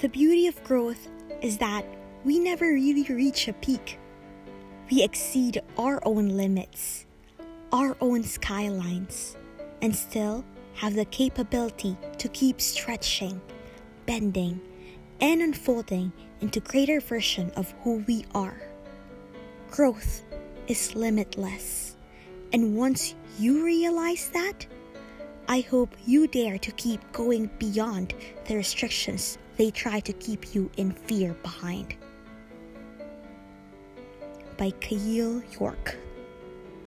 The beauty of growth is that we never really reach a peak. We exceed our own limits, our own skylines, and still have the capability to keep stretching, bending, and unfolding into greater version of who we are. Growth is limitless. And once you realize that, I hope you dare to keep going beyond the restrictions they try to keep you in fear behind. By Kail York.